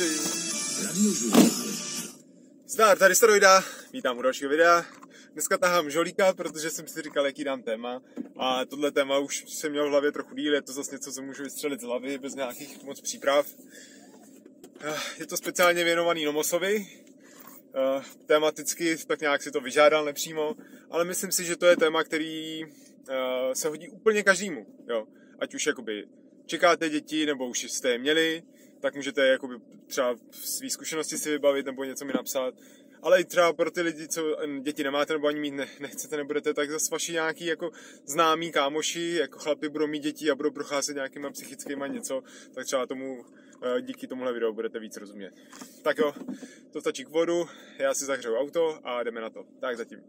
tři. Zdar, tady Steroida, vítám u dalšího videa. Dneska tahám žolíka, protože jsem si říkal, jaký dám téma. A tohle téma už jsem měl v hlavě trochu díl, je to zase něco, co můžu vystřelit z hlavy, bez nějakých moc příprav. Eh, je to speciálně věnovaný Nomosovi. Eh, Tematicky tak nějak si to vyžádal nepřímo, ale myslím si, že to je téma, který eh, se hodí úplně každému. Jo. Ať už jakoby čekáte děti, nebo už jste je měli, tak můžete jakoby třeba svý zkušenosti si vybavit nebo něco mi napsat. Ale i třeba pro ty lidi, co děti nemáte nebo ani mít ne, nechcete, nebudete, tak zase vaši nějaký jako známí kámoši, jako chlapi budou mít děti a budou procházet nějakýma psychickýma něco, tak třeba tomu eh, díky tomuhle videu budete víc rozumět. Tak jo, to stačí k vodu, já si zahřeju auto a jdeme na to. Tak zatím.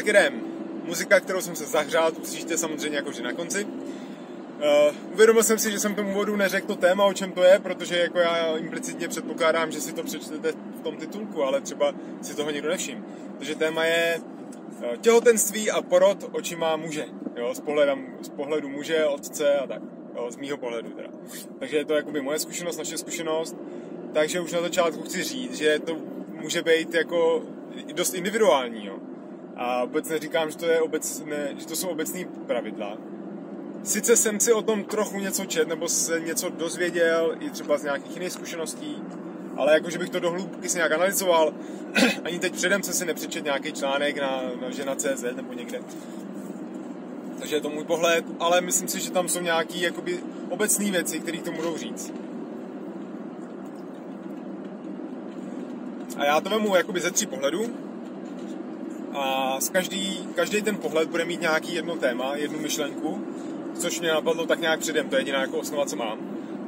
Tak jdem. Muzika, kterou jsem se zahřál, tu slyšíte samozřejmě jakože na konci. Uh, uvědomil jsem si, že jsem tomu vodu neřekl to téma, o čem to je, protože jako já implicitně předpokládám, že si to přečtete v tom titulku, ale třeba si toho někdo nevšim. Takže téma je uh, těhotenství a porod očima muže, jo, z, pohledem, z pohledu muže, otce a tak, jo, z mýho pohledu teda. Takže je to jakoby moje zkušenost, naše zkušenost, takže už na začátku chci říct, že to může být jako dost individuální, jo a vůbec neříkám, že to, je obecné, že to jsou obecné pravidla. Sice jsem si o tom trochu něco čet, nebo se něco dozvěděl, i třeba z nějakých jiných zkušeností, ale jakože bych to do hloubky si nějak analyzoval, ani teď předem jsem si nepřečet nějaký článek na, na žena.cz nebo někde. Takže je to můj pohled, ale myslím si, že tam jsou nějaké jakoby obecné věci, které to budou říct. A já to vemu jakoby ze tří pohledů a z každý, každý ten pohled bude mít nějaký jedno téma, jednu myšlenku, což mě napadlo tak nějak předem, to je jediná jako osnova, co mám.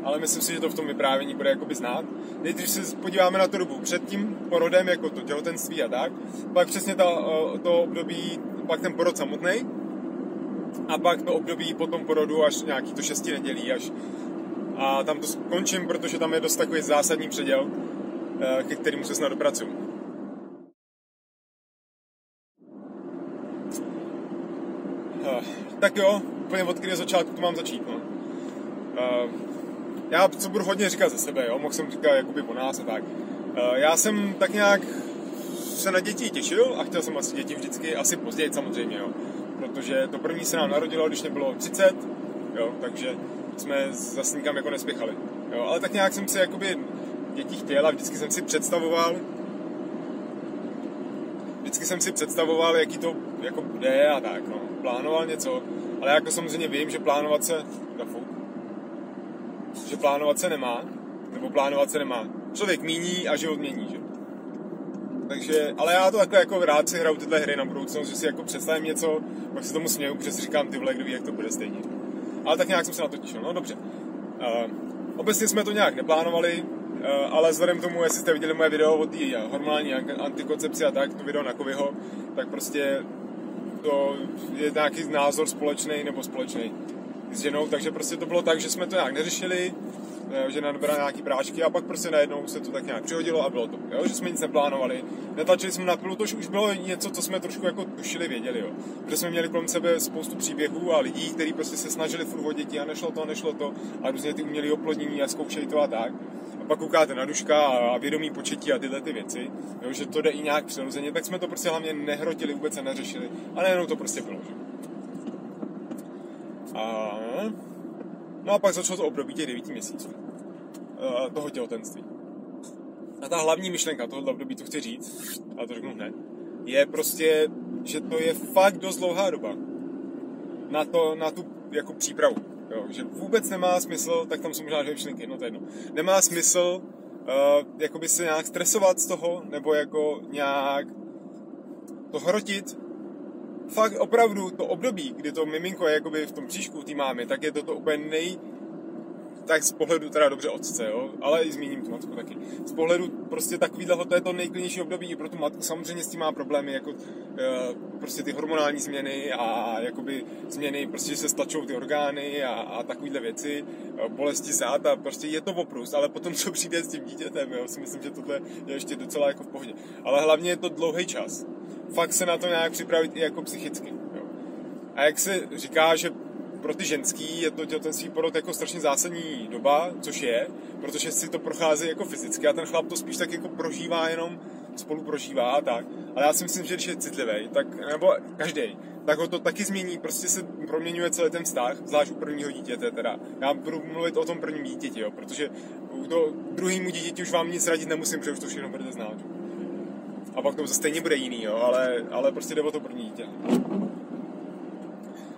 Ale myslím si, že to v tom vyprávění bude jakoby znát. Nejdřív se podíváme na tu dobu před tím porodem, jako to těhotenství a tak, pak přesně ta, eh, to období, pak ten porod samotný, a pak to období po tom porodu až nějaký to šesti nedělí, až a tam to skončím, protože tam je dost takový zásadní předěl, eh, ke kterému se snad dopracuju. Tak jo, úplně od kdy začátku to mám začít, no. Uh, já co budu hodně říkat ze sebe, jo, mohl jsem říkat jakoby o nás a tak. Uh, já jsem tak nějak se na děti těšil a chtěl jsem asi děti vždycky, asi později samozřejmě, jo. Protože to první se nám narodilo, když mě bylo 30, jo, takže jsme zase nikam jako nespěchali. Jo, ale tak nějak jsem si jakoby děti chtěl a vždycky jsem si představoval, vždycky jsem si představoval, jaký to jako bude a tak, no. Plánoval něco, ale jako samozřejmě vím, že plánovat se, gafu, že plánovat se nemá, nebo plánovat se nemá. Člověk míní a život mění, že? Takže, ale já to takhle jako rád si hraju tyhle hry na budoucnost, že si jako představím něco, pak si tomu směju, protože si říkám, ty vole, kdo ví, jak to bude stejně. Ale tak nějak jsem se na to těšil, no dobře. Uh, obecně jsme to nějak neplánovali, uh, ale vzhledem k tomu, jestli jste viděli moje video o té hormonální antikoncepci a tak, to video na Kovyho, tak prostě to je nějaký názor společný nebo společný s ženou, takže prostě to bylo tak, že jsme to nějak neřešili, eh, že nabrala nějaký práčky a pak prostě najednou se to tak nějak přihodilo a bylo to, jo? že jsme nic neplánovali. Netlačili jsme na pilu, to už bylo něco, co jsme trošku jako tušili, věděli, jo. Protože jsme měli kolem sebe spoustu příběhů a lidí, kteří prostě se snažili furt o děti a nešlo to, nešlo to a různě ty uměli oplodnění a zkoušeli to a tak a pak koukáte na duška a vědomí početí a tyhle ty věci, jo, že to jde i nějak přirozeně, tak jsme to prostě hlavně nehrotili, vůbec se neřešili, ale jenom to prostě bylo. Že? A, no a pak začalo to období těch 9 měsíců toho těhotenství. A ta hlavní myšlenka tohoto období, co chci říct, a to řeknu hned, je prostě, že to je fakt dost dlouhá doba na, to, na tu jako přípravu. Jo, že vůbec nemá smysl, tak tam jsou možná dvě myšlenky, no to je jedno. Nemá smysl uh, jakoby se nějak stresovat z toho, nebo jako nějak to hrotit. Fakt opravdu to období, kdy to miminko je jakoby v tom příšku té mámy, tak je to to úplně nej, tak z pohledu teda dobře otce, jo, ale i zmíním tu matku taky. Z pohledu prostě takovýhle, to je to nejklidnější období i pro tu matku, samozřejmě s tím má problémy, jako e, prostě ty hormonální změny a jakoby změny, prostě se stlačou ty orgány a, a takovýhle věci, e, bolesti zad a prostě je to oprus, ale potom co přijde s tím dítětem, jo, si myslím, že tohle je ještě docela jako v pohodě. Ale hlavně je to dlouhý čas. fakt se na to nějak připravit i jako psychicky. Jo. A jak se říká, že pro ty ženský je to těhotenství porod jako strašně zásadní doba, což je, protože si to prochází jako fyzicky a ten chlap to spíš tak jako prožívá jenom, spolu prožívá a tak. Ale já si myslím, že když je citlivý, tak, nebo každý, tak ho to taky změní, prostě se proměňuje celý ten vztah, zvlášť u prvního dítěte teda. Já budu mluvit o tom prvním dítěti, jo, protože do druhému dítěti už vám nic radit nemusím, protože už to všechno budete znát. A pak to stejně bude jiný, jo, ale, ale prostě jde o to první dítě.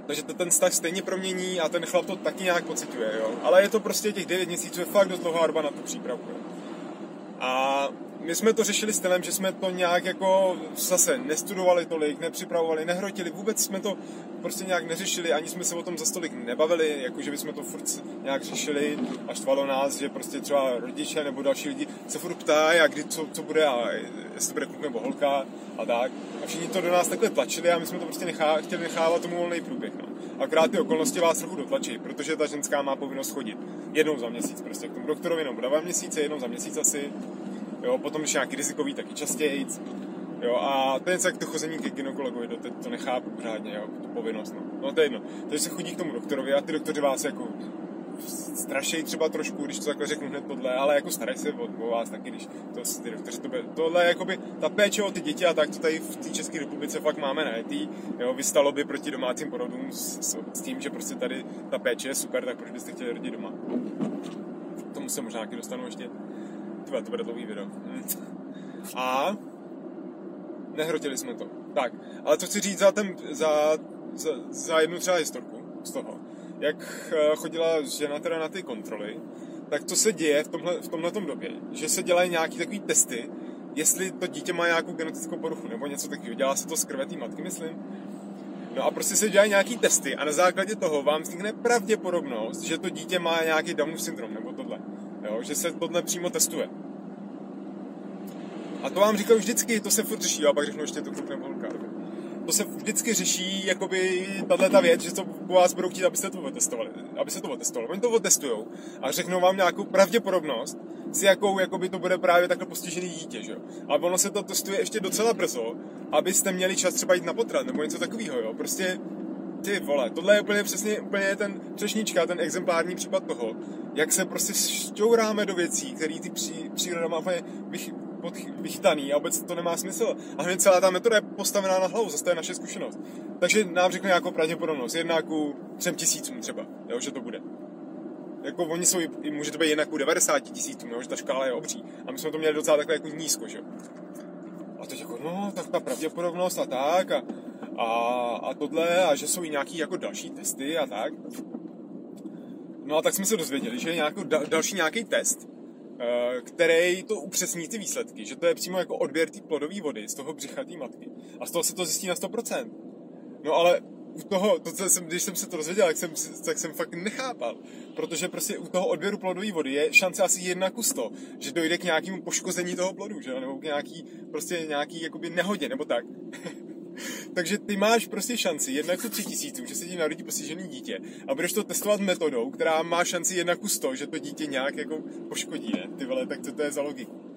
Takže to ten vztah stejně promění a ten chlap to taky nějak pocituje, jo. Ale je to prostě těch 9 měsíců, je fakt dost dlouhá doba na tu přípravu, jo. A my jsme to řešili stylem, že jsme to nějak jako zase nestudovali tolik, nepřipravovali, nehrotili, vůbec jsme to prostě nějak neřešili, ani jsme se o tom za stolik nebavili, jako že bychom to furt nějak řešili a štvalo nás, že prostě třeba rodiče nebo další lidi se furt ptají, a kdy, co, co bude a jestli bude kluk nebo holka a tak. A všichni to do nás takhle tlačili a my jsme to prostě nechá, chtěli nechávat tomu volný průběh. No. Akorát ty okolnosti vás trochu dotlačí, protože ta ženská má povinnost chodit jednou za měsíc prostě k tomu doktorovi nebo dva měsíce, jednou za měsíc asi Jo, potom, když nějaký rizikový, tak i častěji. Jo, a ten jak to chození ke gynekologovi, to, to nechápu pořádně, jo, tu povinnost, no. no to je jedno. Takže se chodí k tomu doktorovi a ty doktoři vás jako strašej třeba trošku, když to takhle řeknu hned tohle, ale jako starají se o, o vás taky, když to ty doktoři to bude. Tohle je jakoby ta péče o ty děti a tak to tady v té České republice fakt máme najetý, jo, vystalo by proti domácím porodům s, s, s, tím, že prostě tady ta péče je super, tak proč byste chtěli rodit doma? K tomu se možná taky dostanu ještě. Tyba, to bude dlouhý video. A nehrotili jsme to. Tak, ale co chci říct za, ten, za, za, za jednu třeba historku z toho, jak eh, chodila žena teda na ty kontroly, tak co se děje v tomhle, v tomhle době, že se dělají nějaký takový testy, jestli to dítě má nějakou genetickou poruchu nebo něco takového. Dělá se to z krve matky, myslím. No a prostě se dělají nějaký testy a na základě toho vám vznikne pravděpodobnost, že to dítě má nějaký Downův syndrom nebo tohle. Jo, že se tohle přímo testuje. A to vám říkám vždycky, to se furt řeší, a pak řeknu ještě to kluk nebo holka. To se vždycky řeší, jakoby tahle ta věc, že to po vás budou chtít, abyste to otestovali. Aby se to otestovali. Oni to otestujou a řeknou vám nějakou pravděpodobnost, s jakou jakoby to bude právě takhle postižený dítě, že? A ono se to testuje ještě docela brzo, abyste měli čas třeba jít na potrat nebo něco takového, jo. Prostě ty vole, tohle je úplně přesně úplně ten třešnička, ten exemplární případ toho, jak se prostě šťouráme do věcí, které ty pří, příroda má vych, pod, vychytaný a vůbec to nemá smysl. A hlavně celá ta metoda je postavená na hlavu, zase to je naše zkušenost. Takže nám řekne nějakou pravděpodobnost, jedna ku třem tisícům třeba, jo, že to bude. Jako oni jsou, může to být jedna ku 90 tisícům, jo, že ta škála je obří. A my jsme to měli docela takhle jako nízko, že A teď jako, no, tak ta pravděpodobnost a tak a, a, a tohle a že jsou i nějaký jako další testy a tak. No a tak jsme se dozvěděli, že je nějakou, da, další nějaký test, Eh, který to upřesní ty výsledky, že to je přímo jako odběr té plodové vody z toho břicha té matky. A z toho se to zjistí na 100%. No ale u toho, to, co jsem, když jsem se to dozvěděl, tak jsem, tak jsem fakt nechápal. Protože prostě u toho odběru plodové vody je šance asi jedna ku 100, že dojde k nějakému poškození toho plodu, že? nebo k nějaký, prostě nějaký jakoby nehodě, nebo tak. Takže ty máš prostě šanci jednak ku tři tisíců, že se ti narodí postižený dítě a budeš to testovat metodou, která má šanci jednak ku sto, že to dítě nějak jako poškodí, ne? Ty vole, tak to, to je za logiku.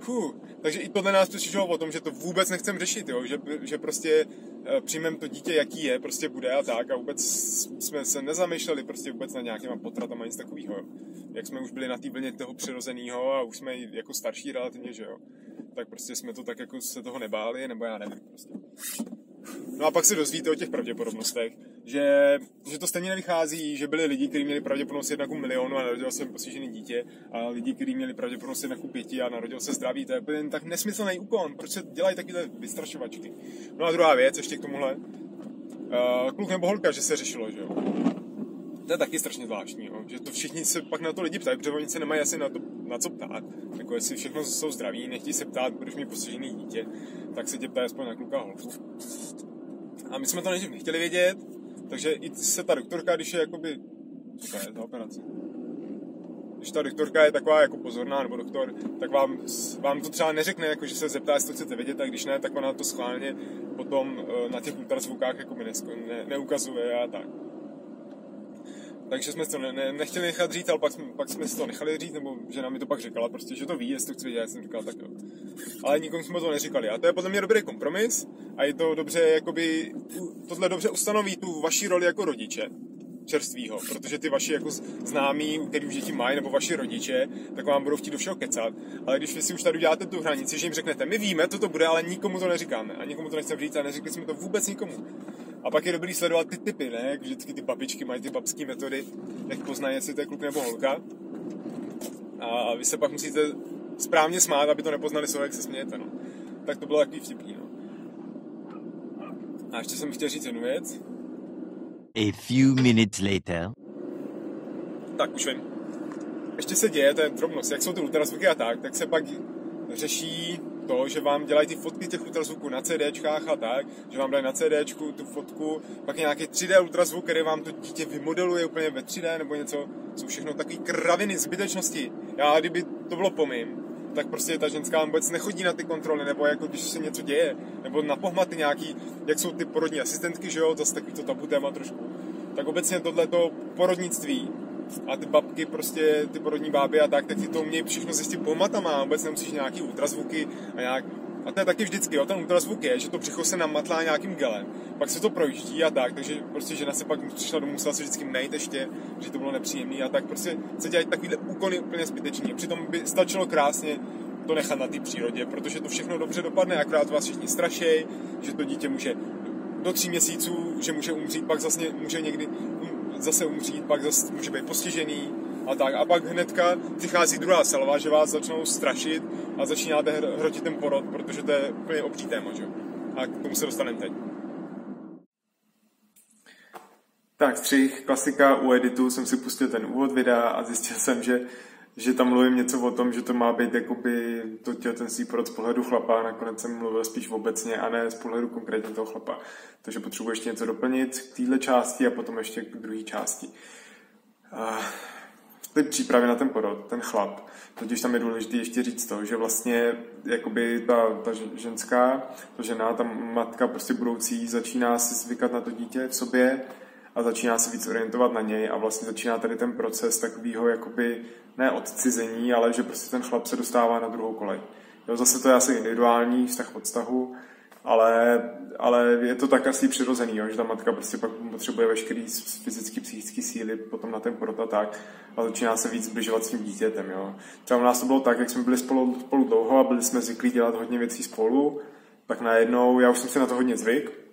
Huh. Takže i tohle nás přesvědčilo o tom, že to vůbec nechcem řešit, jo? Že, že prostě uh, přijmeme to dítě, jaký je, prostě bude a tak a vůbec jsme se nezamýšleli prostě vůbec na nějakýma potratama nic takového. Jak jsme už byli na té vlně toho přirozeného a už jsme jako starší relativně, že jo tak prostě jsme to tak jako se toho nebáli, nebo já nevím prostě. No a pak se dozvíte o těch pravděpodobnostech, že, že to stejně nevychází, že byli lidi, kteří měli pravděpodobnost jedna ku milionu a narodil se postižený dítě, a lidi, kteří měli pravděpodobnost jedna ku pěti a narodil se zdravý. To je jen tak nesmyslný úkon. Proč se dělají takové vystrašovačky? No a druhá věc, ještě k tomuhle. Uh, kluk nebo holka, že se řešilo, že jo to je taky strašně zvláštní, jo? že to všichni se pak na to lidi ptají, protože oni se nemají asi na, to, na co ptát. Jako jestli všechno jsou zdraví, nechtějí se ptát, budeš mít postižený dítě, tak se tě ptají aspoň na kluka holku. A my jsme to nejdřív nechtěli vědět, takže i se ta doktorka, když je jakoby... Co je za operace? Když ta doktorka je taková jako pozorná, nebo doktor, tak vám, vám to třeba neřekne, jako že se zeptá, jestli to chcete vědět, a když ne, tak ona to schválně potom eh, na těch ultrazvukách jako ne, ne, neukazuje a tak. takže jsme to ne, ne, nechtěli nechat říct, ale pak jsme, pak jsme si to nechali říct, nebo žena mi to pak říkala, prostě, že to ví, jestli to chci vědět, já jsem říkal, tak jo. Ale nikomu jsme to neříkali. A to je podle mě dobrý kompromis a je to dobře, jakoby, tohle dobře ustanoví tu vaši roli jako rodiče čerstvýho, protože ty vaši jako známí, který už děti mají, nebo vaši rodiče, tak vám budou chtít do všeho kecat. Ale když vy si už tady uděláte tu hranici, že jim řeknete, my víme, co to bude, ale nikomu to neříkáme a nikomu to nechceme říct a neřekli jsme to vůbec nikomu. A pak je dobrý sledovat ty typy, ne? Jak vždycky ty babičky mají ty babské metody, jak poznají, jestli to je kluk nebo holka. A vy se pak musíte správně smát, aby to nepoznali jak se smějete, no. Tak to bylo takový vtipný, no. A ještě jsem chtěl říct jednu věc. A few minutes later. Tak už vím. Ještě se děje ten drobnost, jak jsou ty ultrazvuky a tak, tak se pak řeší to, že vám dělají ty fotky těch ultrazvuků na CDčkách a tak, že vám dají na CDčku tu fotku, pak je nějaký 3D ultrazvuk, který vám to dítě vymodeluje úplně ve 3D nebo něco, jsou všechno takové kraviny, zbytečnosti. Já, kdyby to bylo po mým, tak prostě ta ženská vůbec nechodí na ty kontroly, nebo jako když se něco děje, nebo na pohmaty nějaký, jak jsou ty porodní asistentky, že jo, zase takový to tabu téma trošku. Tak obecně tohleto porodnictví a ty babky, prostě ty porodní báby a tak, tak ty to umějí všechno zjistit pohmatama, vůbec nemusíš nějaký ultrazvuky a nějak a to je taky vždycky, jo, ten ultrazvuk je, že to břicho se namatlá nějakým gelem, pak se to projíždí a tak, takže prostě žena se pak přišla domů, musela se vždycky mejt ještě, že to bylo nepříjemné a tak prostě se dělají takovýhle úkony úplně zbytečný. Přitom by stačilo krásně to nechat na té přírodě, protože to všechno dobře dopadne, akorát vás všichni strašej, že to dítě může do tří měsíců, že může umřít, pak zase může někdy zase umřít, pak zase může být postižený a tak. A pak hnedka přichází druhá salva, že vás začnou strašit a začínáte hrotit ten porod, protože to je úplně obří téma, že? A k tomu se dostaneme teď. Tak, střih, klasika u editu, jsem si pustil ten úvod videa a zjistil jsem, že, že tam mluvím něco o tom, že to má být jakoby to těhotenství porod z pohledu chlapa, nakonec jsem mluvil spíš obecně a ne z pohledu konkrétně toho chlapa. Takže potřebuji ještě něco doplnit k téhle části a potom ještě k druhé části. Uh, té přípravě na ten porod, ten chlap, totiž tam je důležité ještě říct to, že vlastně jakoby ta, ta ženská, ta žena, ta matka prostě budoucí začíná si zvykat na to dítě v sobě a začíná se víc orientovat na něj a vlastně začíná tady ten proces takového jakoby ne odcizení, ale že prostě ten chlap se dostává na druhou kolej. Jo, zase to je asi individuální vztah od vztahu, ale, ale je to tak asi přirozený, jo, že ta matka prostě pak potřebuje veškerý fyzický, psychický síly potom na ten porod a tak a začíná se víc zbližovat s tím dítětem. Jo. Třeba u nás to bylo tak, jak jsme byli spolu, spolu dlouho a byli jsme zvyklí dělat hodně věcí spolu, tak najednou, já už jsem si na to hodně zvyk,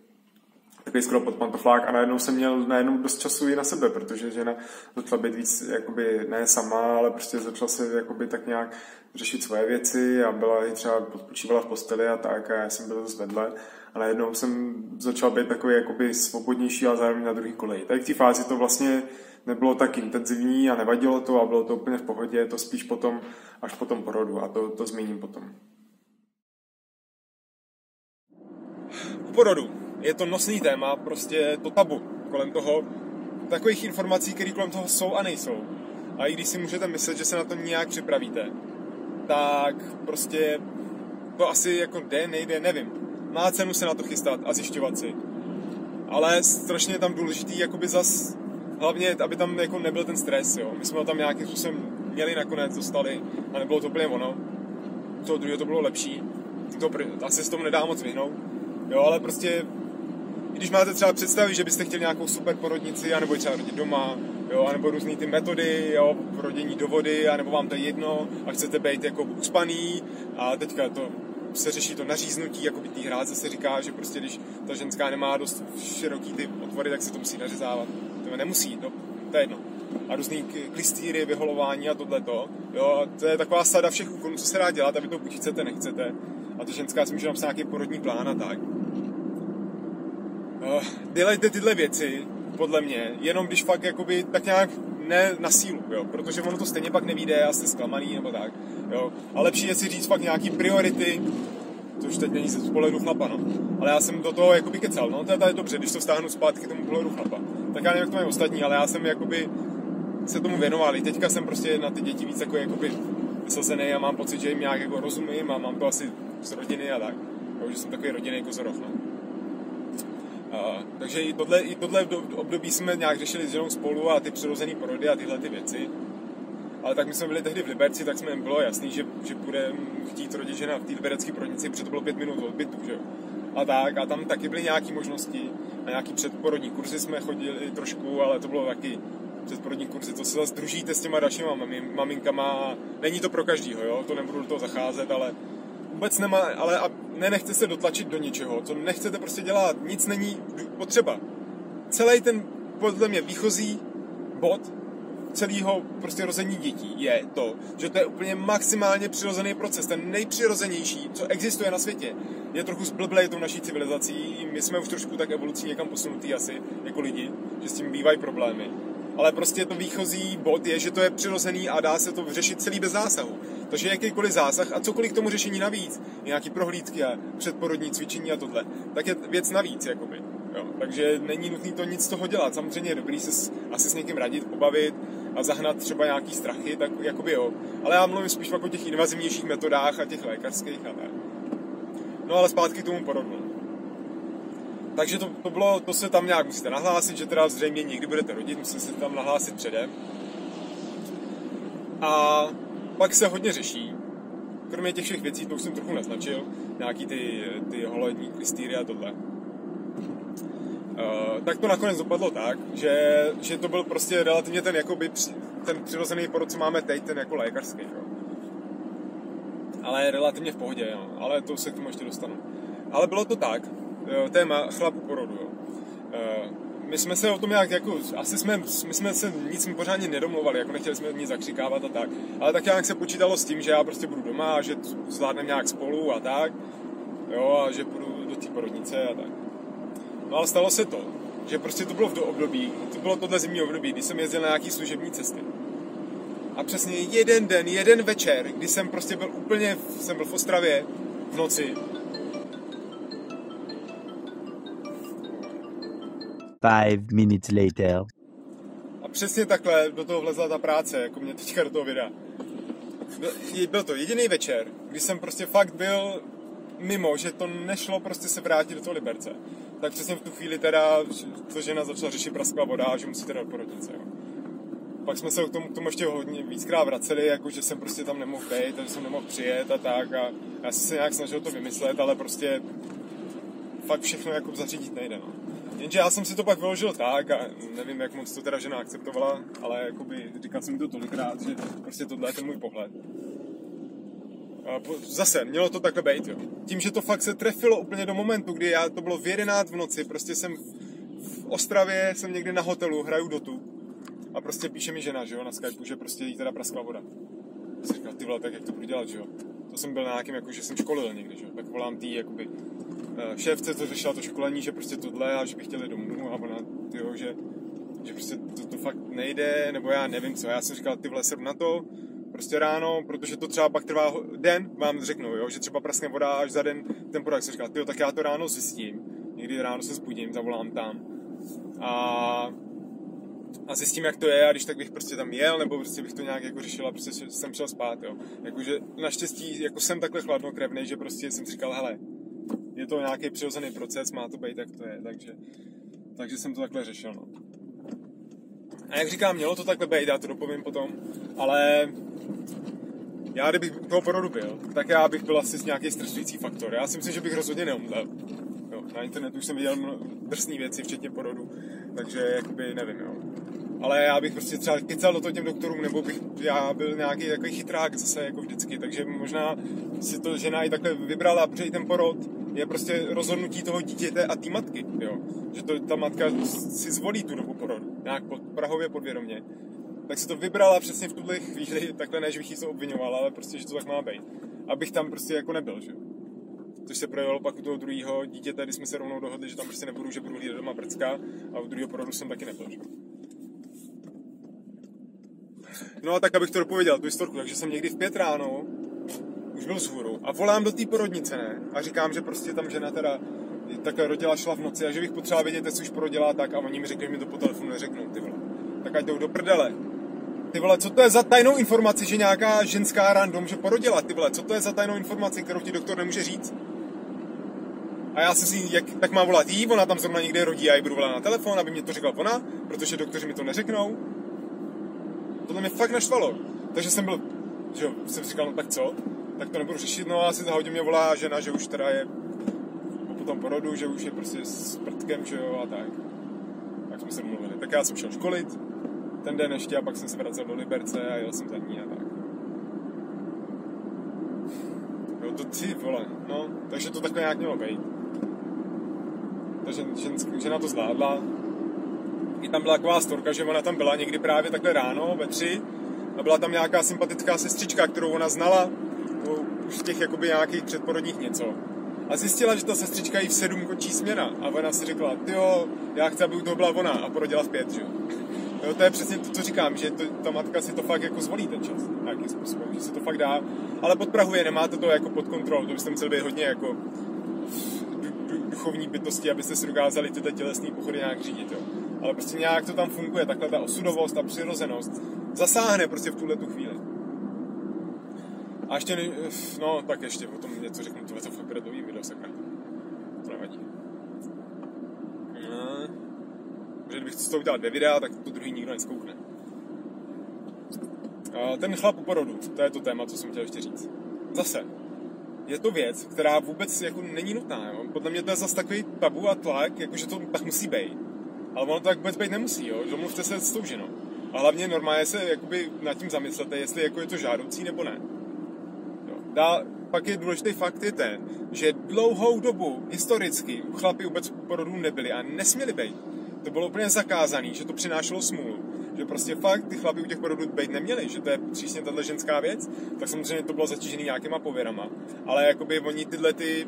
takový skoro pod pantoflák a najednou jsem měl najednou dost času i na sebe, protože žena začala být víc, jakoby, ne sama, ale prostě začala se jakoby tak nějak řešit svoje věci a byla i třeba odpočívala v posteli a tak a já jsem byl zvedle a najednou jsem začal být takový jakoby svobodnější a zároveň na druhý koleji. Tak v té fázi to vlastně nebylo tak intenzivní a nevadilo to a bylo to úplně v pohodě, to spíš potom, až po tom porodu a to, to zmíním potom. U porodu je to nosný téma, prostě to tabu kolem toho, takových informací, které kolem toho jsou a nejsou. A i když si můžete myslet, že se na to nějak připravíte, tak prostě to asi jako jde, nejde, nevím. Má cenu se na to chystat a zjišťovat si. Ale strašně je tam důležitý jakoby zas, hlavně, aby tam jako nebyl ten stres, jo. My jsme ho tam nějakým způsobem měli nakonec, dostali a nebylo to úplně ono. To druhé to bylo lepší. To asi se tomu nedá moc vyhnout. Jo, ale prostě když máte třeba představy, že byste chtěli nějakou super porodnici, anebo třeba rodit doma, jo, anebo různé ty metody, jo, rodění do vody, anebo vám to je jedno a chcete být jako uspaný a teďka to se řeší to naříznutí, jako by tý hrát se říká, že prostě když ta ženská nemá dost široký ty otvory, tak se to musí nařezávat. To nemusí, no, to je jedno. A různý klistýry, vyholování a tohleto. Jo, to je taková sada všech úkonů, co se dá dělat, aby to buď chcete, nechcete. A ta ženská si může napsat nějaký porodní plán a tak. Uh, dělejte tyhle věci, podle mě, jenom když fakt jakoby tak nějak ne na sílu, jo, protože ono to stejně pak nevíde a jste zklamaný nebo tak, jo. A lepší je si říct fakt nějaký priority, což teď není z pohledu chlapa, no. Ale já jsem do toho jakoby kecal, no, to je dobře, když to stáhnu zpátky tomu pohledu chlapa. Tak já nevím, jak to mají ostatní, ale já jsem jakoby se tomu věnoval. I teďka jsem prostě na ty děti víc jako jakoby vysazený a mám pocit, že jim nějak jako rozumím a mám to asi z rodiny a tak. Jo, že jsem takový rodinný kozoroch, no. A, takže i tohle, i tohle období jsme nějak řešili s ženou spolu a ty přirozené porody a tyhle ty věci. Ale tak my jsme byli tehdy v Liberci, tak jsme bylo jasný, že, že bude chtít rodit žena v té liberecké porodnici, protože to bylo pět minut od bytu, že A tak, a tam taky byly nějaké možnosti a nějaký předporodní kurzy jsme chodili trošku, ale to bylo taky předporodní kurzy, to se zase družíte s těma dalšíma maminkama, není to pro každýho, jo, to nebudu do toho zacházet, ale vůbec nemá, ale a ne, nechce se dotlačit do ničeho, co nechcete prostě dělat, nic není potřeba. Celý ten, podle mě, výchozí bod celého prostě rození dětí je to, že to je úplně maximálně přirozený proces, ten nejpřirozenější, co existuje na světě. Je trochu zblblej tou naší civilizací, my jsme už trošku tak evolucí někam posunutý asi, jako lidi, že s tím bývají problémy. Ale prostě to výchozí bod je, že to je přirozený a dá se to vyřešit celý bez zásahu. Takže jakýkoliv zásah a cokoliv k tomu řešení navíc, nějaký prohlídky a předporodní cvičení a tohle, tak je věc navíc, jakoby. Jo, takže není nutné to nic z toho dělat. Samozřejmě je dobrý se asi s někým radit, pobavit a zahnat třeba nějaký strachy, tak jakoby jo. Ale já mluvím spíš o těch invazivnějších metodách a těch lékařských a tak. No ale zpátky k tomu porodu. Takže to, to, bylo, to se tam nějak musíte nahlásit, že teda zřejmě někdy budete rodit, musíte se tam nahlásit předem. A pak se hodně řeší, kromě těch všech věcí, to už jsem trochu naznačil, nějaký ty, ty holední klistýry a tohle. Uh, tak to nakonec dopadlo tak, že, že to byl prostě relativně ten, jakoby, ten přirozený porod, co máme teď, ten jako lékařský. Jo. Ale relativně v pohodě, jo. ale to se k tomu ještě dostanu. Ale bylo to tak, eh, téma chlapu porodu. Jo. Uh, my jsme se o tom nějak jako, asi jsme, my jsme se nic pořádně nedomluvali, jako nechtěli jsme nic zakřikávat a tak, ale tak nějak se počítalo s tím, že já prostě budu doma a že zvládneme nějak spolu a tak, jo, a že půjdu do té porodnice a tak. No ale stalo se to, že prostě to bylo v období, to bylo tohle zimní období, kdy jsem jezdil na nějaký služební cesty. A přesně jeden den, jeden večer, kdy jsem prostě byl úplně, jsem byl v Ostravě v noci, Five minutes later. A přesně takhle do toho vlezla ta práce, jako mě teďka do toho videa. Byl to jediný večer, kdy jsem prostě fakt byl mimo, že to nešlo prostě se vrátit do toho Liberce. Tak přesně v tu chvíli teda, to žena začala řešit prasklá voda a že musí teda do porodnice. Jo. Pak jsme se k tomu, k tomu ještě hodně víckrát vraceli, jako že jsem prostě tam nemohl být, že jsem nemohl přijet a tak. A já jsem se nějak snažil to vymyslet, ale prostě fakt všechno jako zařídit nejde. No. Jenže já jsem si to pak vyložil tak a nevím, jak moc to teda žena akceptovala, ale jakoby říkal jsem mi to tolikrát, že prostě tohle je ten můj pohled. A zase, mělo to takhle být, jo. Tím, že to fakt se trefilo úplně do momentu, kdy já, to bylo v 11 v noci, prostě jsem v Ostravě, jsem někde na hotelu, hraju dotu a prostě píše mi žena, že jo, na Skypeu, že prostě jí teda praskla voda. Jsem říkal, ty vole, tak jak to budu dělat, že jo. To jsem byl na nějakým, jako, že jsem školil někde, že jo. Tak volám tý, jakoby, šéfce, co řešila to školení, že prostě tohle a že by chtěli domů a ona, tyjo, že, že prostě to, to fakt nejde, nebo já nevím co. Já jsem říkal, ty vole, na to, prostě ráno, protože to třeba pak trvá den, vám řeknu, jo, že třeba praskne voda až za den ten produkt. Jsem říkal, tyjo, tak já to ráno zjistím. Někdy ráno se zbudím, zavolám tam. A a zjistím, jak to je a když tak bych prostě tam jel, nebo prostě bych to nějak jako řešil a prostě jsem šel spát, jo. Jakože naštěstí, jako jsem takhle chladnokrevný, že prostě jsem říkal, hele, je to nějaký přirozený proces, má to být, jak to je, takže, takže jsem to takhle řešil, no. A jak říkám, mělo to takhle být, já to dopovím potom, ale já kdybych toho porodu byl, tak já bych byl asi nějaký stresující faktor. Já si myslím, že bych rozhodně neumřel. Jo, na internetu už jsem viděl drsné věci, včetně porodu, takže jakoby nevím, jo ale já bych prostě třeba kecal do toho těm doktorům, nebo bych já byl nějaký takový chytrák zase jako vždycky, takže možná si to žena i takhle vybrala, protože i ten porod je prostě rozhodnutí toho dítěte a té matky, jo. Že to, ta matka si zvolí tu dobu porodu, nějak pod, prahově podvědomě. Tak si to vybrala přesně v tuhle chvíli, takhle ne, že bych jí to obvinoval, ale prostě, že to tak má být. Abych tam prostě jako nebyl, že Což se projevilo pak u toho druhého dítěte, kdy jsme se rovnou dohodli, že tam prostě nebudu, že budu hlídat doma prcka a u druhého porodu jsem taky nebyl? No a tak, abych to dopověděl, tu historku, takže jsem někdy v pět ráno už byl vzhůru a volám do té porodnice, ne? A říkám, že prostě tam žena teda takhle rodila šla v noci a že bych potřeboval vědět, jestli už porodila tak a oni mi řekli, že mi to po telefonu neřeknou, ty vole. Tak ať jdou do prdele. Ty vole, co to je za tajnou informaci, že nějaká ženská random, že porodila, ty vole, co to je za tajnou informaci, kterou ti doktor nemůže říct? A já jsem si, jak, tak mám volat jí, ona tam zrovna někde rodí a já jí budu volat na telefon, aby mě to řekla ona, protože doktoři mi to neřeknou. Tohle mě fakt naštvalo. Takže jsem byl, že jo, jsem říkal, no tak co? Tak to nebudu řešit, no a asi za hodinu mě volá žena, že už teda je po tom porodu, že už je prostě s prtkem, že jo, a tak. Tak jsme se domluvili. Tak já jsem šel školit, ten den ještě a pak jsem se vracel do Liberce a jel jsem za ní a tak. Jo, to ty vole, no, takže to takhle nějak mělo být. Takže ženská, žena to zvládla. I tam byla taková storka, že ona tam byla někdy právě takhle ráno ve tři a byla tam nějaká sympatická sestřička, kterou ona znala, už z těch jakoby nějakých předporodních něco. A zjistila, že ta sestřička jí v sedm končí směna. A ona si řekla, jo, já chci, aby toho byla ona. A porodila v pět, že jo. To je přesně to, co říkám, že to, ta matka si to fakt jako zvolí ten čas, nějakým způsobem, že si to fakt dá, ale podprahuje, nemáte to jako pod kontrolou, to byste museli být hodně jako duchovní bytosti, abyste si dokázali tyhle tělesné pochody nějak řídit, jo. Ale prostě nějak to tam funguje, takhle ta osudovost, ta přirozenost zasáhne prostě v tuhle tu chvíli. A ještě, no tak ještě o tom něco řeknu, tohle to fakt dlouhý video, sakra. To nevadí. No, že kdybych to udělal dvě videa, tak to druhý nikdo neskoukne. A ten chlap u porodu, to je to téma, co jsem chtěl ještě říct. Zase, je to věc, která vůbec jako není nutná. Jo? Podle mě to je zase takový tabu a tlak, jakože to tak musí být. Ale ono to tak vůbec být nemusí, jo? domluvte se s tou ženou. A hlavně normálně se jakoby nad tím zamyslete, jestli jako je to žádoucí nebo ne. Jo. Dá, pak je důležitý fakt je ten, že dlouhou dobu historicky chlapi vůbec porodů nebyli a nesměli být. To bylo úplně zakázaný, že to přinášelo smůlu. Že prostě fakt ty chlapi u těch porodů být neměli, že to je přísně tato ženská věc, tak samozřejmě to bylo zatížený nějakýma pověrama. Ale jakoby oni tyhle ty,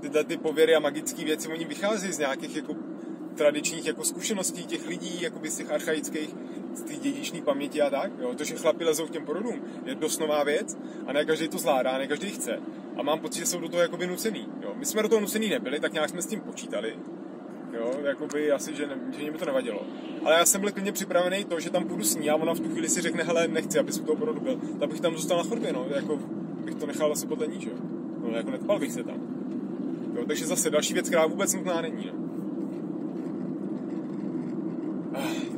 tyhle ty pověry a magické věci, oni vychází z nějakých jako tradičních jako zkušeností těch lidí, jakoby z těch archaických, z té dědičné paměti a tak. Jo. To, že chlapi lezou k těm porodům, je dost nová věc a ne každý to zvládá, ne každý chce. A mám pocit, že jsou do toho jakoby nucený. Jo. My jsme do toho nucený nebyli, tak nějak jsme s tím počítali. Jo, jakoby asi, že, ne, že mě to nevadilo. Ale já jsem byl klidně připravený to, že tam půjdu s ní a ona v tu chvíli si řekne, hele, nechci, abys u toho porodu byl, tak bych tam zůstal na chodbě, no, jako bych to nechal asi podle ní, že. No, jako netpal bych se tam. Jo, takže zase další věc, která vůbec nutná není, no.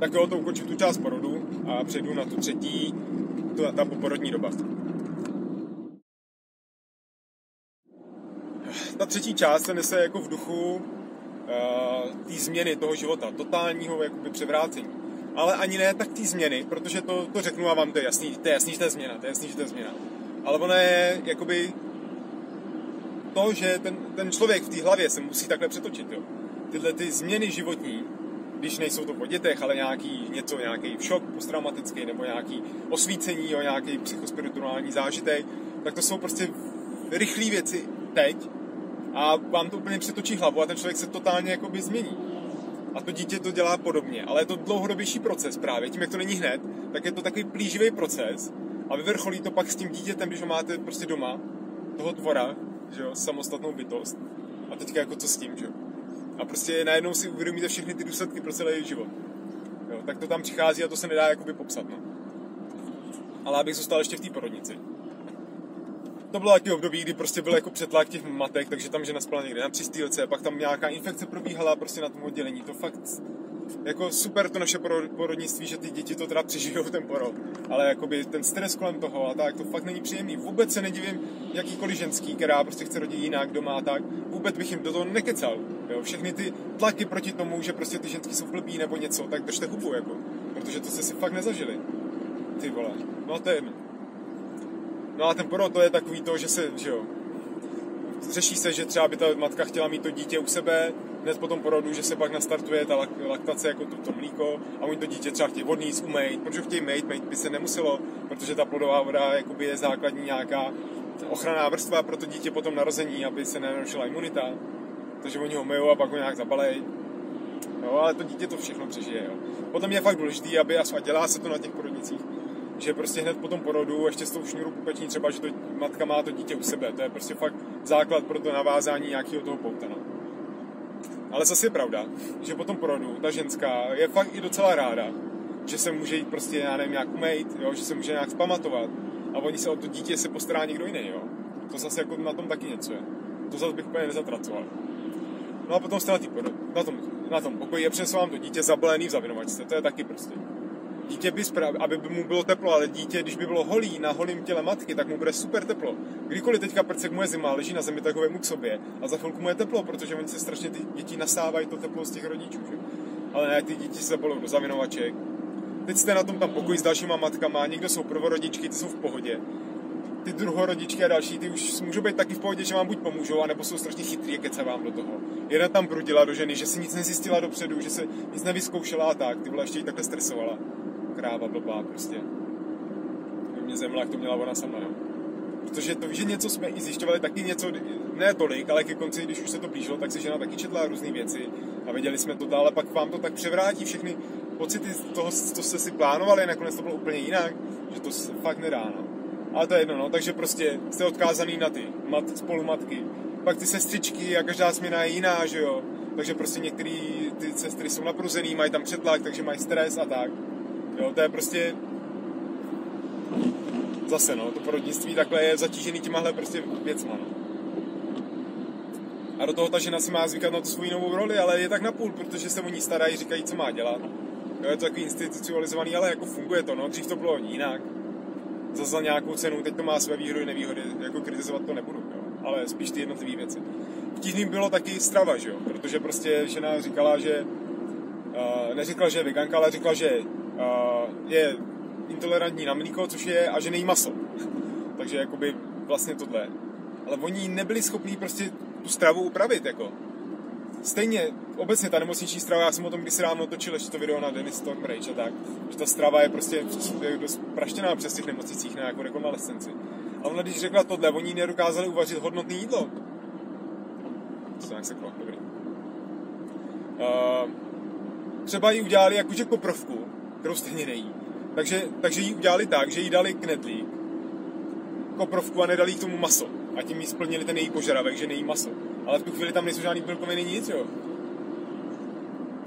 Tak jo, to ukončím tu část porodu a přejdu na tu třetí, tu, ta poporodní doba. Ta třetí část se nese jako v duchu uh, té změny toho života, totálního jakoby převrácení. Ale ani ne tak té změny, protože to, to řeknu a vám to je jasný, to je jasný, že to je změna, to je jasný, že to je změna. Ale ona je jakoby to, že ten, ten člověk v té hlavě se musí takhle přetočit, jo. Tyhle ty změny životní, když nejsou to po dětech, ale nějaký něco, nějaký šok posttraumatický nebo nějaký osvícení, jo, nějaký psychospirituální zážitek, tak to jsou prostě rychlé věci teď a vám to úplně přetočí hlavu a ten člověk se totálně jakoby změní. A to dítě to dělá podobně, ale je to dlouhodobější proces právě. Tím, jak to není hned, tak je to takový plíživý proces a vyvrcholí to pak s tím dítětem, když ho máte prostě doma, toho tvora, že jo, samostatnou bytost. A teďka jako co s tím, že jo. A prostě najednou si uvědomíte všechny ty důsledky pro celý život. Jo, tak to tam přichází a to se nedá jakoby popsat, no. Ale abych zůstal ještě v té porodnici. To bylo taky období, kdy prostě byl jako přetlak těch matek, takže tam žena spala někde na přistýlce, pak tam nějaká infekce probíhala prostě na tom oddělení. To fakt jako super to naše porodnictví, že ty děti to teda přežijou ten porod, ale jakoby ten stres kolem toho a tak, to fakt není příjemný. Vůbec se nedivím jakýkoliv ženský, která prostě chce rodit jinak doma a tak, vůbec bych jim do toho nekecal. Jo? Všechny ty tlaky proti tomu, že prostě ty ženský jsou blbý nebo něco, tak držte hubu, jako, protože to jste si fakt nezažili. Ty vole, no to je No a ten porod to je takový to, že se, že jo, řeší se, že třeba by ta matka chtěla mít to dítě u sebe, hned po tom porodu, že se pak nastartuje ta laktace jako to, to mlíko a oni to dítě třeba chtějí vodný umýt, protože chtějí mít, mít by se nemuselo, protože ta plodová voda jakoby je základní nějaká ochranná vrstva pro to dítě potom narození, aby se nenarušila imunita. Takže oni ho myjou a pak ho nějak zabalej. Jo, ale to dítě to všechno přežije. Jo. Potom je fakt důležité, aby a dělá se to na těch porodnicích, že prostě hned po tom porodu, ještě s tou šňůru pupeční třeba, že to matka má to dítě u sebe. To je prostě fakt základ pro to navázání nějakého toho pouta. Ale zase je pravda, že po tom porodu ta ženská je fakt i docela ráda, že se může jít prostě, já nevím, nějak umejt, jo, že se může nějak spamatovat a oni se o to dítě se postará někdo jiný, jo. To zase jako na tom taky něco je. to zase bych úplně nezatracoval. No a potom jste na, tý, na, tom, na tom pokoji je přesovám to dítě zabalený v zavinovačce, to je taky prostě. Dítě by, spra- aby by mu bylo teplo, ale dítě, když by bylo holý na holém těle matky, tak mu bude super teplo. Kdykoliv teďka prcek mu je zima, leží na zemi, tak ho k sobě a za chvilku mu je teplo, protože oni se strašně ty děti nasávají to teplo z těch rodičů. Že? Ale ne, ty děti se bolou do zavinovaček. Teď jste na tom tam pokoji s dalšíma matkama, někdo jsou prvorodičky, ty jsou v pohodě ty druhorodičky a další, ty už můžou být taky v pohodě, že vám buď pomůžou, anebo jsou strašně chytrý a kece vám do toho. Jedna tam prudila do ženy, že si nic nezjistila dopředu, že se nic nevyzkoušela a tak, ty vole ještě jí takhle stresovala. Kráva blbá prostě. Mě zemla, jak to měla ona sama, jo. Protože to, že něco jsme i zjišťovali, taky něco, ne tolik, ale ke konci, když už se to blížilo, tak se žena taky četla různé věci a viděli jsme to dále, pak vám to tak převrátí všechny pocity z toho, co jste si plánovali, nakonec to bylo úplně jinak, že to se fakt nedá, no. Ale to je jedno, no, takže prostě jste odkázaný na ty mat, spolumatky. Pak ty sestřičky a každá směna je jiná, že jo. Takže prostě některé ty sestry jsou napruzený, mají tam přetlak, takže mají stres a tak. Jo, to je prostě zase, no, to porodnictví takhle je zatížený těmahle prostě věcma, no. A do toho ta žena si má zvykat na tu svou novou roli, ale je tak napůl, protože se o ní starají, říkají, co má dělat. Jo, je to takový institucionalizovaný, ale jako funguje to, no, dřív to bylo jinak za, za nějakou cenu, teď to má své výhody nevýhody, jako kritizovat to nebudu, jo, ale spíš ty jednotlivé věci. Vtipným bylo taky strava, že jo, protože prostě žena říkala, že uh, že je veganka, ale řekla, že je intolerantní na mlíko, což je, a že nejí maso. Takže jakoby vlastně tohle. Ale oni nebyli schopní prostě tu stravu upravit, jako. Stejně, obecně ta nemocniční strava, já jsem o tom kdysi ráno točil ještě to video na Dennis Stormrage a tak, že ta strava je prostě dost praštěná přes těch nemocnicích na jako rekonvalescenci. A ona když řekla tohle, oni nedokázali uvařit hodnotné jídlo. To se nějak seklo, dobrý. Uh, třeba ji udělali jakože koprovku, kterou stejně nejí. Takže, takže ji udělali tak, že jí dali knedlík, koprovku a nedali k tomu maso. A tím jí splnili ten její požadavek, že nejí maso. Ale v tu chvíli tam nejsou žádný bílkoviny, nic, jo.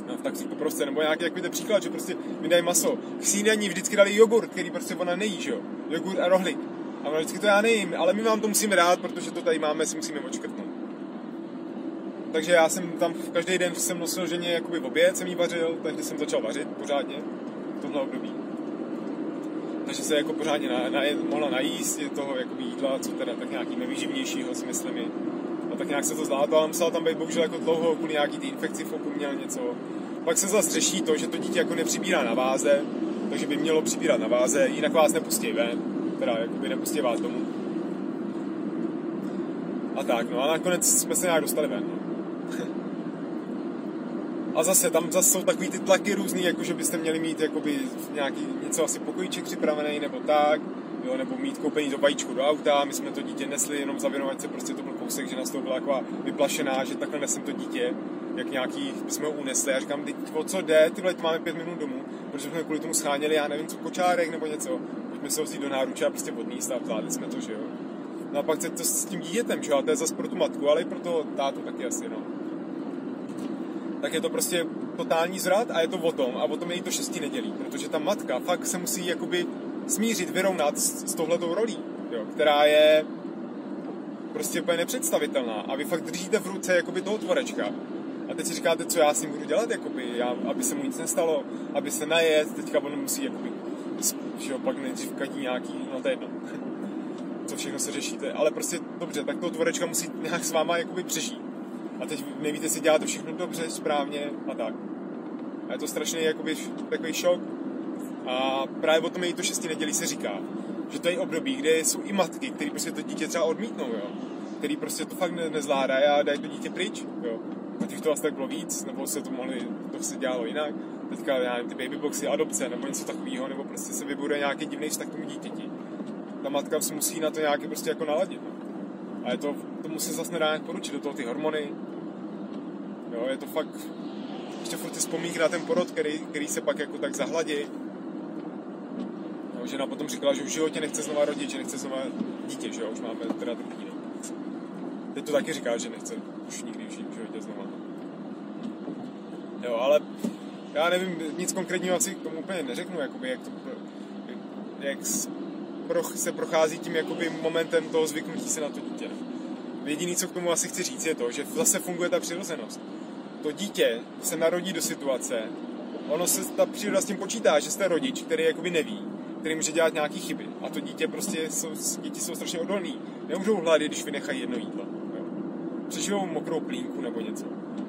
No, tak to prostě, nebo nějaký takový příklad, že prostě mi dají maso. K snídaní vždycky dali jogurt, který prostě ona nejí, že jo. Jogurt a rohlík. A ona vždycky to já nejím, ale my vám to musíme dát, protože to tady máme, si musíme očkrtnout. Takže já jsem tam každý den jsem nosil ženě jakoby oběd, jsem jí vařil, takže jsem začal vařit pořádně tomhle období. Takže se jako pořádně na, na, mohla najíst toho jakoby jídla, co teda tak nějaký nevýživnějšího, si myslím, a tak nějak se to zvládlo, ale musela tam být bohužel jako dlouho kvůli nějaký ty infekci v oku měl něco. Pak se zase řeší to, že to dítě jako nepřibírá na váze, takže by mělo přibírat na váze, jinak vás nepustí ven, teda jako by nepustí vás domů. A tak, no a nakonec jsme se nějak dostali ven. No. A zase, tam zase jsou takový ty tlaky různý, jako že byste měli mít jakoby nějaký něco asi pokojíček připravený nebo tak, jo, nebo mít koupený to vajíčko do auta, my jsme to dítě nesli jenom zavěnovat se, prostě to byl kousek, že nás to byla taková vyplašená, že takhle nesem to dítě, jak nějaký, jsme ho unesli. Já říkám, teď o co jde, tyhle máme pět minut domů, protože jsme kvůli tomu scháněli, já nevím, co kočárek nebo něco. Pojďme se ho do náruče a prostě odníst a zvládli jsme to, že jo. No a pak se to s tím dítětem, že jo, a to je zase pro tu matku, ale i pro toho tátu taky asi, no. Tak je to prostě totální zrad a je to o tom a o tom je i to šestí nedělí, protože ta matka fakt se musí jakoby smířit, vyrovnat s, s touhletou rolí, jo, která je prostě úplně nepředstavitelná a vy fakt držíte v ruce jakoby toho tvorečka a teď si říkáte, co já s ním budu dělat, jakoby, já, aby se mu nic nestalo, aby se najet, teďka on musí jakoby, že jo, pak nejdřív kadí nějaký, no to je jedno, co všechno se řešíte, ale prostě dobře, tak toho tvorečka musí nějak s váma jakoby přežít. A teď nevíte si dělat všechno dobře, správně a tak. A je to strašný jakoby, takový šok. A právě o tom je to šestý nedělí se říká, že to je období, kde jsou i matky, které prostě to dítě třeba odmítnou, jo. Který prostě to fakt ne, nezvládají a dají to dítě pryč, jo. A těch to asi tak bylo víc, nebo se to mohli, to se dělalo jinak. Teďka, já nevím, ty babyboxy, adopce, nebo něco takového, nebo prostě se vybuduje nějaký divný vztah k tomu dítěti. Ta matka se musí na to nějaký prostě jako naladit. No. A je to, tomu se zase nedá poručit, do toho ty hormony. Jo, je to fakt, ještě furt vzpomínky na ten porod, který, který se pak jako tak zahladí žena potom říkala, že v životě nechce znova rodit, že nechce znova dítě, že jo, už máme teda druhý. No. Teď to taky říká, že nechce už nikdy v životě znova. Jo, ale já nevím, nic konkrétního asi k tomu úplně neřeknu, jakoby, jak, to, jak se prochází tím jakoby momentem toho zvyknutí se na to dítě. jediný, co k tomu asi chci říct, je to, že zase funguje ta přirozenost. To dítě se narodí do situace, ono se ta příroda s tím počítá, že jste rodič, který jakoby neví, který může dělat nějaké chyby. A to dítě prostě, jsou, děti jsou strašně odolný. Nemůžou hlady, když vynechají jedno jídlo. Jo. Přežijou mokrou plínku nebo něco.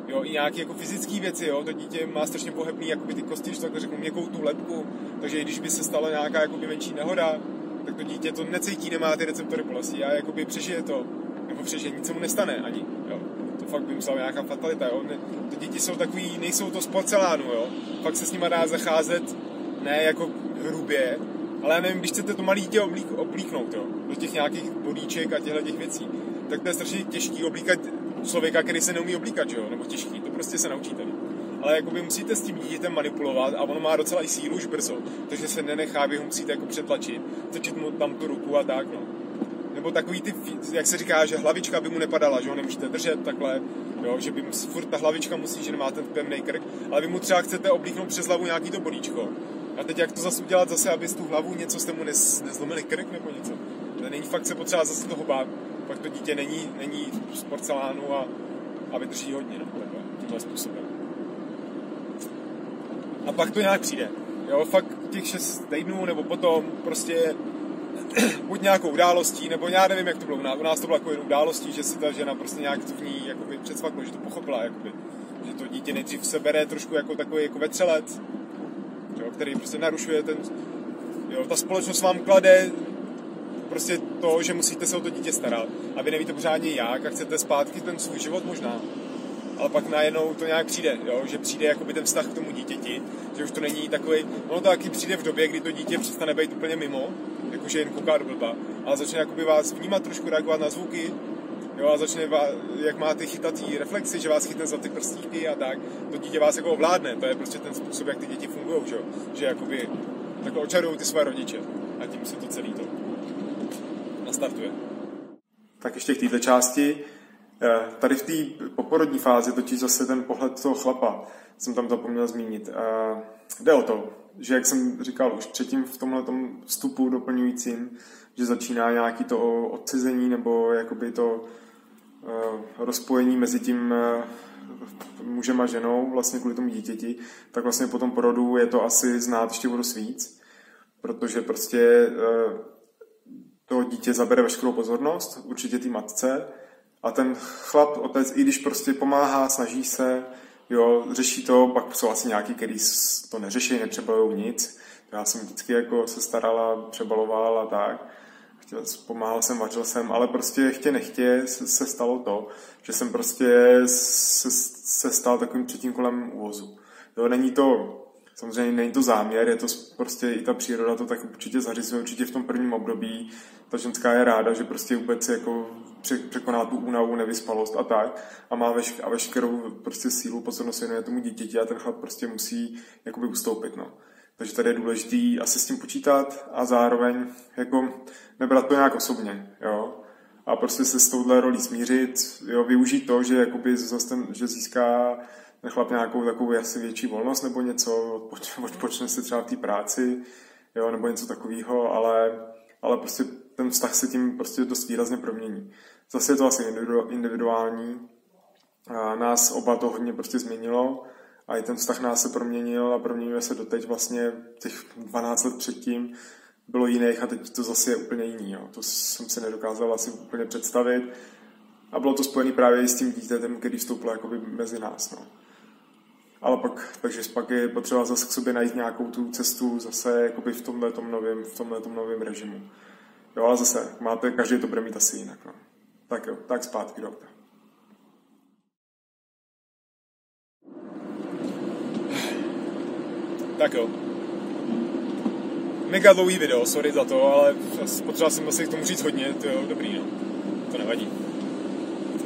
Jo, i nějaké jako fyzické věci, jo, to dítě má strašně pohybný, jakoby ty kosti, že tak řeknu, měkkou tu lepku, takže i když by se stala nějaká jakoby menší nehoda, tak to dítě to necítí, nemá ty receptory bolesti a jakoby přežije to, nebo přežije, nic se mu nestane ani, jo. To fakt by musela nějaká fatalita, jo. Ne, ty děti jsou takový, nejsou to z porcelánu, jo. Fakt se s nima dá zacházet, ne jako hrubě, ale já nevím, když chcete to malé dítě oblík, oblíknout, jo, do těch nějakých bodíček a těchto těch věcí, tak to je strašně těžký oblíkat člověka, který se neumí oblíkat, jo, nebo těžký, to prostě se naučíte. Ale jakoby musíte s tím dítětem manipulovat a ono má docela i sílu už brzo, takže se nenechá, vy ho musíte jako přetlačit, točit mu tam tu ruku a tak, no. Nebo takový ty, jak se říká, že hlavička by mu nepadala, že ho nemůžete držet takhle, jo, že by mu, furt ta hlavička musí, že nemá ten pevný krk, ale vy mu třeba chcete oblíknout přes hlavu nějaký to bolíčko. A teď jak to zase udělat zase, aby tu hlavu něco jste mu nez, nezlomili krk nebo něco. To není fakt se potřeba zase toho bát. Pak to dítě není, není z porcelánu a, a vydrží hodně, no, takhle, tímhle způsobem. A pak to nějak přijde. Jo, fakt těch šest týdnů nebo potom prostě buď nějakou událostí, nebo já nevím, jak to bylo. U nás to bylo jako jen událostí, že si ta žena prostě nějak to v ní jakoby předsvaklo, že to pochopila, jakoby, že to dítě nejdřív se bere trošku jako takový jako vetřelec, jo, který prostě narušuje ten, jo, ta společnost vám klade prostě to, že musíte se o to dítě starat a vy nevíte pořádně jak a chcete zpátky ten svůj život možná. Ale pak najednou to nějak přijde, jo? že přijde jakoby ten vztah k tomu dítěti, že už to není takový, ono to taky přijde v době, kdy to dítě přestane být úplně mimo, jakože jen kouká do blba, ale začne jakoby vás vnímat trošku, reagovat na zvuky, jo, a začne, vás, jak máte chytatý reflexy, že vás chytne za ty prstíky a tak, to dítě vás jako ovládne, to je prostě ten způsob, jak ty děti fungují, že, že jakoby takhle očarují ty své rodiče a tím se to celý to nastartuje. Tak ještě k této části. Eh, tady v té poporodní fázi totiž zase ten pohled toho chlapa jsem tam zapomněl zmínit. Eh, jde o to, že jak jsem říkal už předtím v tomhle vstupu doplňujícím, že začíná nějaký to odcizení nebo jakoby to eh, rozpojení mezi tím mužem a ženou, vlastně kvůli tomu dítěti, tak vlastně po tom porodu je to asi znát ještě budu víc, protože prostě to dítě zabere veškerou pozornost, určitě té matce, a ten chlap, otec, i když prostě pomáhá, snaží se, jo, řeší to, pak jsou asi nějaký, který to neřeší, nepřebalují nic. Já jsem vždycky jako se starala, přebaloval a tak. Chtěl, pomáhal jsem, vařil jsem, ale prostě chtě nechtě se, se stalo to, že jsem prostě se, se stal takovým třetím kolem úvozu. Jo, není to, samozřejmě není to záměr, je to prostě i ta příroda to tak určitě zařizuje, určitě v tom prvním období ta ženská je ráda, že prostě vůbec jako překoná tu únavu, nevyspalost a tak a má vešk- a veškerou prostě sílu pozornost věnuje tomu dítěti a ten chlap prostě musí jakoby ustoupit, no. Takže tady je důležitý asi s tím počítat a zároveň jako nebrat to nějak osobně, jo. A prostě se s touhle rolí smířit, jo, využít to, že jakoby zase ten, že získá ten chlap nějakou takovou asi větší volnost nebo něco, odpočne se třeba v té práci, jo, nebo něco takového, ale, ale prostě ten vztah se tím prostě dost výrazně promění. Zase je to asi individuální. A nás oba to hodně prostě změnilo a i ten vztah nás se proměnil a proměňuje se doteď vlastně těch 12 let předtím bylo jiných a teď to zase je úplně jiný. Jo. To jsem si nedokázal asi úplně představit a bylo to spojené právě s tím dítětem, který vstoupil jakoby mezi nás. No. Ale pak, takže pak je potřeba zase k sobě najít nějakou tu cestu zase jakoby v tomhle novém, v tomhle novém režimu. Jo, ale zase, máte, každý to bude mít asi jinak. No. Tak jo, tak zpátky do Tak jo. Mega dlouhý video, sorry za to, ale potřeba jsem asi k tomu říct hodně, to jo, dobrý, no. To nevadí.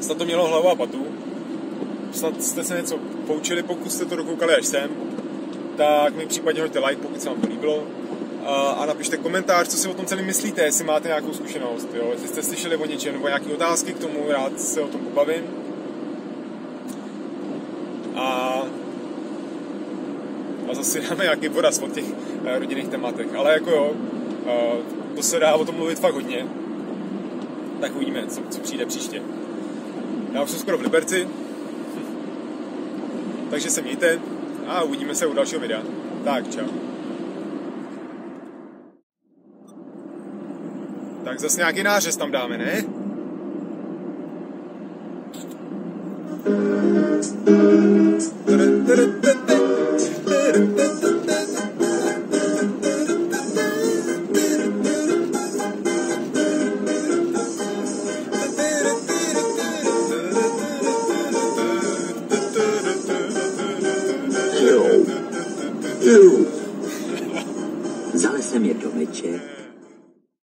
Snad to mělo hlavu a patu. Snad jste se něco poučili, pokud jste to dokoukali až sem. Tak mi případně hoďte like, pokud se vám to líbilo a napište komentář, co si o tom celém myslíte, jestli máte nějakou zkušenost, jo? jestli jste slyšeli o něčem nebo nějaké otázky k tomu, rád se o tom pobavím. A, a zase dáme nějaký poraz o těch uh, rodinných tématech, ale jako jo, uh, to se dá o tom mluvit fakt hodně. Tak uvidíme, co, co přijde příště. Já už jsem skoro v Liberci. Takže se mějte a uvidíme se u dalšího videa. Tak, čau. Tak zase nějaký nářez tam dáme, ne? Ew.